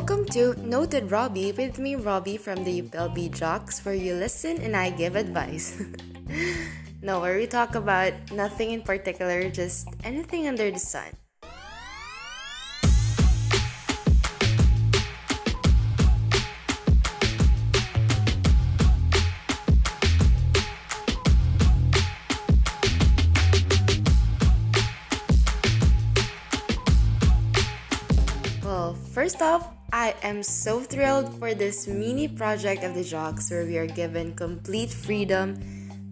Welcome to Noted Robbie with me, Robbie from the UPLB Jocks, where you listen and I give advice. no, where we talk about nothing in particular, just anything under the sun. Well, first off, I am so thrilled for this mini project of the Jocks where we are given complete freedom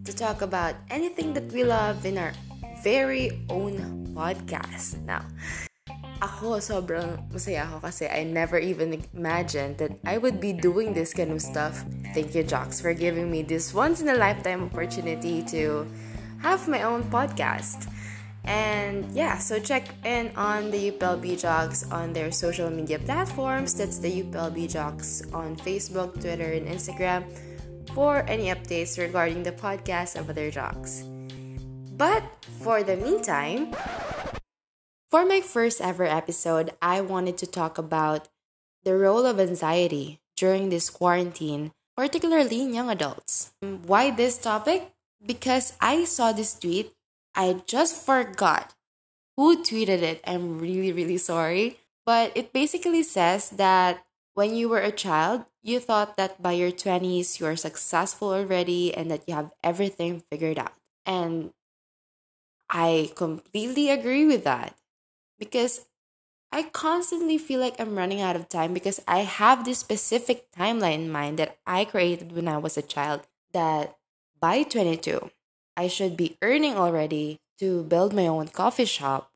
to talk about anything that we love in our very own podcast. Now, ako sobrang masaya ako kasi I never even imagined that I would be doing this kind of stuff. Thank you, Jocks, for giving me this once in a lifetime opportunity to have my own podcast. And yeah, so check in on the UPLB Jocks on their social media platforms. That's the UPLB Jocks on Facebook, Twitter, and Instagram for any updates regarding the podcast of other jocks. But for the meantime, for my first ever episode, I wanted to talk about the role of anxiety during this quarantine, particularly in young adults. Why this topic? Because I saw this tweet I just forgot who tweeted it. I'm really, really sorry. But it basically says that when you were a child, you thought that by your 20s, you are successful already and that you have everything figured out. And I completely agree with that because I constantly feel like I'm running out of time because I have this specific timeline in mind that I created when I was a child that by 22, I should be earning already to build my own coffee shop.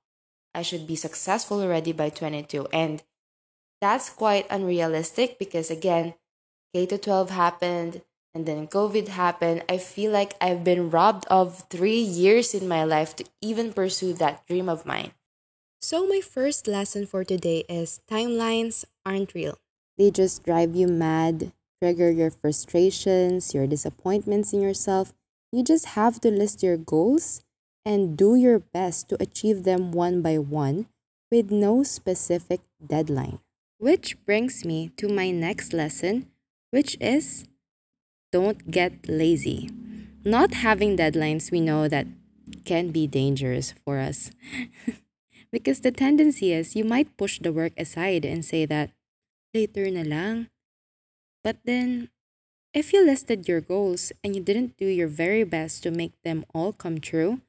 I should be successful already by 22. And that's quite unrealistic because, again, K to 12 happened and then COVID happened. I feel like I've been robbed of three years in my life to even pursue that dream of mine. So, my first lesson for today is timelines aren't real. They just drive you mad, trigger your frustrations, your disappointments in yourself. You just have to list your goals and do your best to achieve them one by one with no specific deadline. Which brings me to my next lesson, which is don't get lazy. Not having deadlines, we know that can be dangerous for us. because the tendency is you might push the work aside and say that later na lang. But then, if you listed your goals and you didn't do your very best to make them all come true,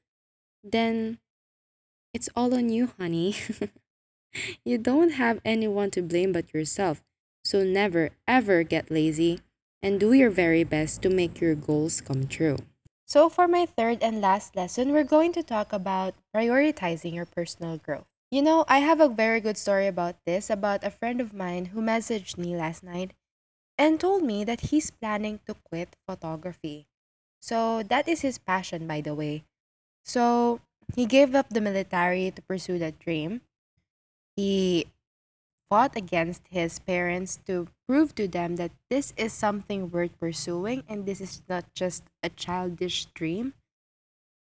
then it's all on you, honey. you don't have anyone to blame but yourself. So never ever get lazy and do your very best to make your goals come true. So, for my third and last lesson, we're going to talk about prioritizing your personal growth. You know, I have a very good story about this about a friend of mine who messaged me last night and told me that he's planning to quit photography. So, that is his passion, by the way. So he gave up the military to pursue that dream. He fought against his parents to prove to them that this is something worth pursuing and this is not just a childish dream.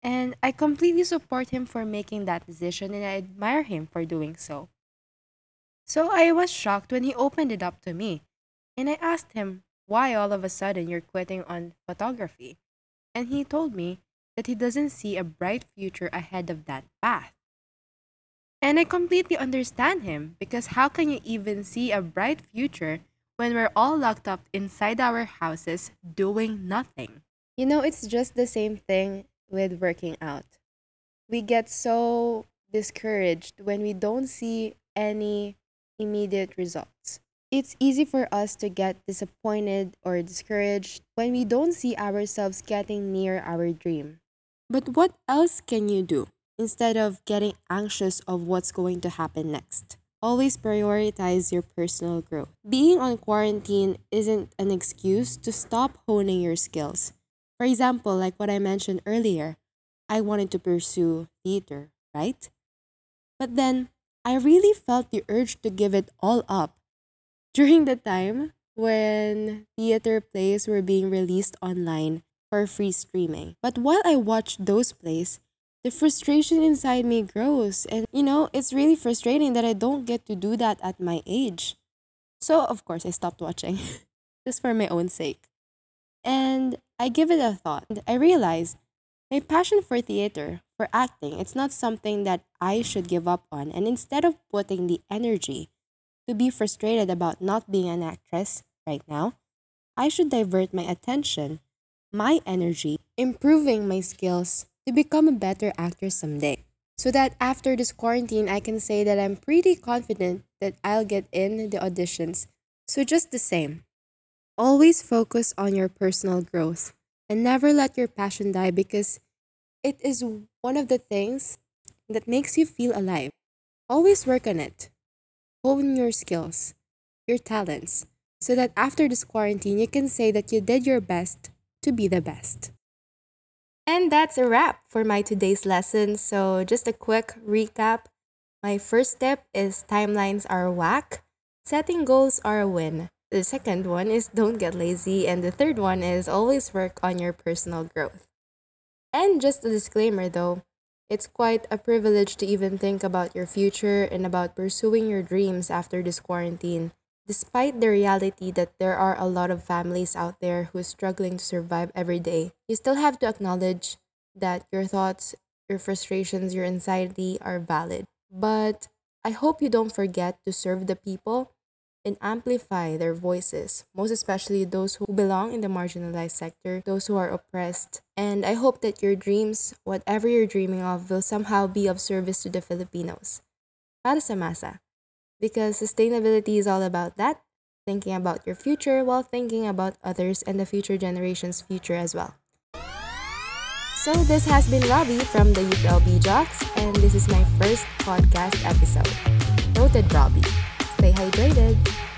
And I completely support him for making that decision and I admire him for doing so. So I was shocked when he opened it up to me. And I asked him why all of a sudden you're quitting on photography. And he told me that he doesn't see a bright future ahead of that path. And I completely understand him because how can you even see a bright future when we're all locked up inside our houses doing nothing? You know, it's just the same thing with working out. We get so discouraged when we don't see any immediate results. It's easy for us to get disappointed or discouraged when we don't see ourselves getting near our dream. But what else can you do instead of getting anxious of what's going to happen next? Always prioritize your personal growth. Being on quarantine isn't an excuse to stop honing your skills. For example, like what I mentioned earlier, I wanted to pursue theater, right? But then I really felt the urge to give it all up during the time when theater plays were being released online for free streaming. But while I watched those plays, the frustration inside me grows. And you know, it's really frustrating that I don't get to do that at my age. So, of course, I stopped watching just for my own sake. And I give it a thought. I realized my passion for theater, for acting, it's not something that I should give up on. And instead of putting the energy to be frustrated about not being an actress right now, I should divert my attention, my energy, improving my skills to become a better actor someday. So that after this quarantine, I can say that I'm pretty confident that I'll get in the auditions. So, just the same, always focus on your personal growth and never let your passion die because it is one of the things that makes you feel alive. Always work on it. Hone your skills, your talents, so that after this quarantine, you can say that you did your best to be the best. And that's a wrap for my today's lesson. So, just a quick recap. My first step is timelines are whack, setting goals are a win. The second one is don't get lazy. And the third one is always work on your personal growth. And just a disclaimer though, it's quite a privilege to even think about your future and about pursuing your dreams after this quarantine, despite the reality that there are a lot of families out there who are struggling to survive every day. You still have to acknowledge that your thoughts, your frustrations, your anxiety are valid. But I hope you don't forget to serve the people and amplify their voices, most especially those who belong in the marginalized sector, those who are oppressed. And I hope that your dreams, whatever you're dreaming of, will somehow be of service to the Filipinos. Para sa masa. Because sustainability is all about that, thinking about your future while thinking about others and the future generation's future as well. So, this has been Robbie from the UPLB Jocks, and this is my first podcast episode. Noted Robbie. Stay hydrated.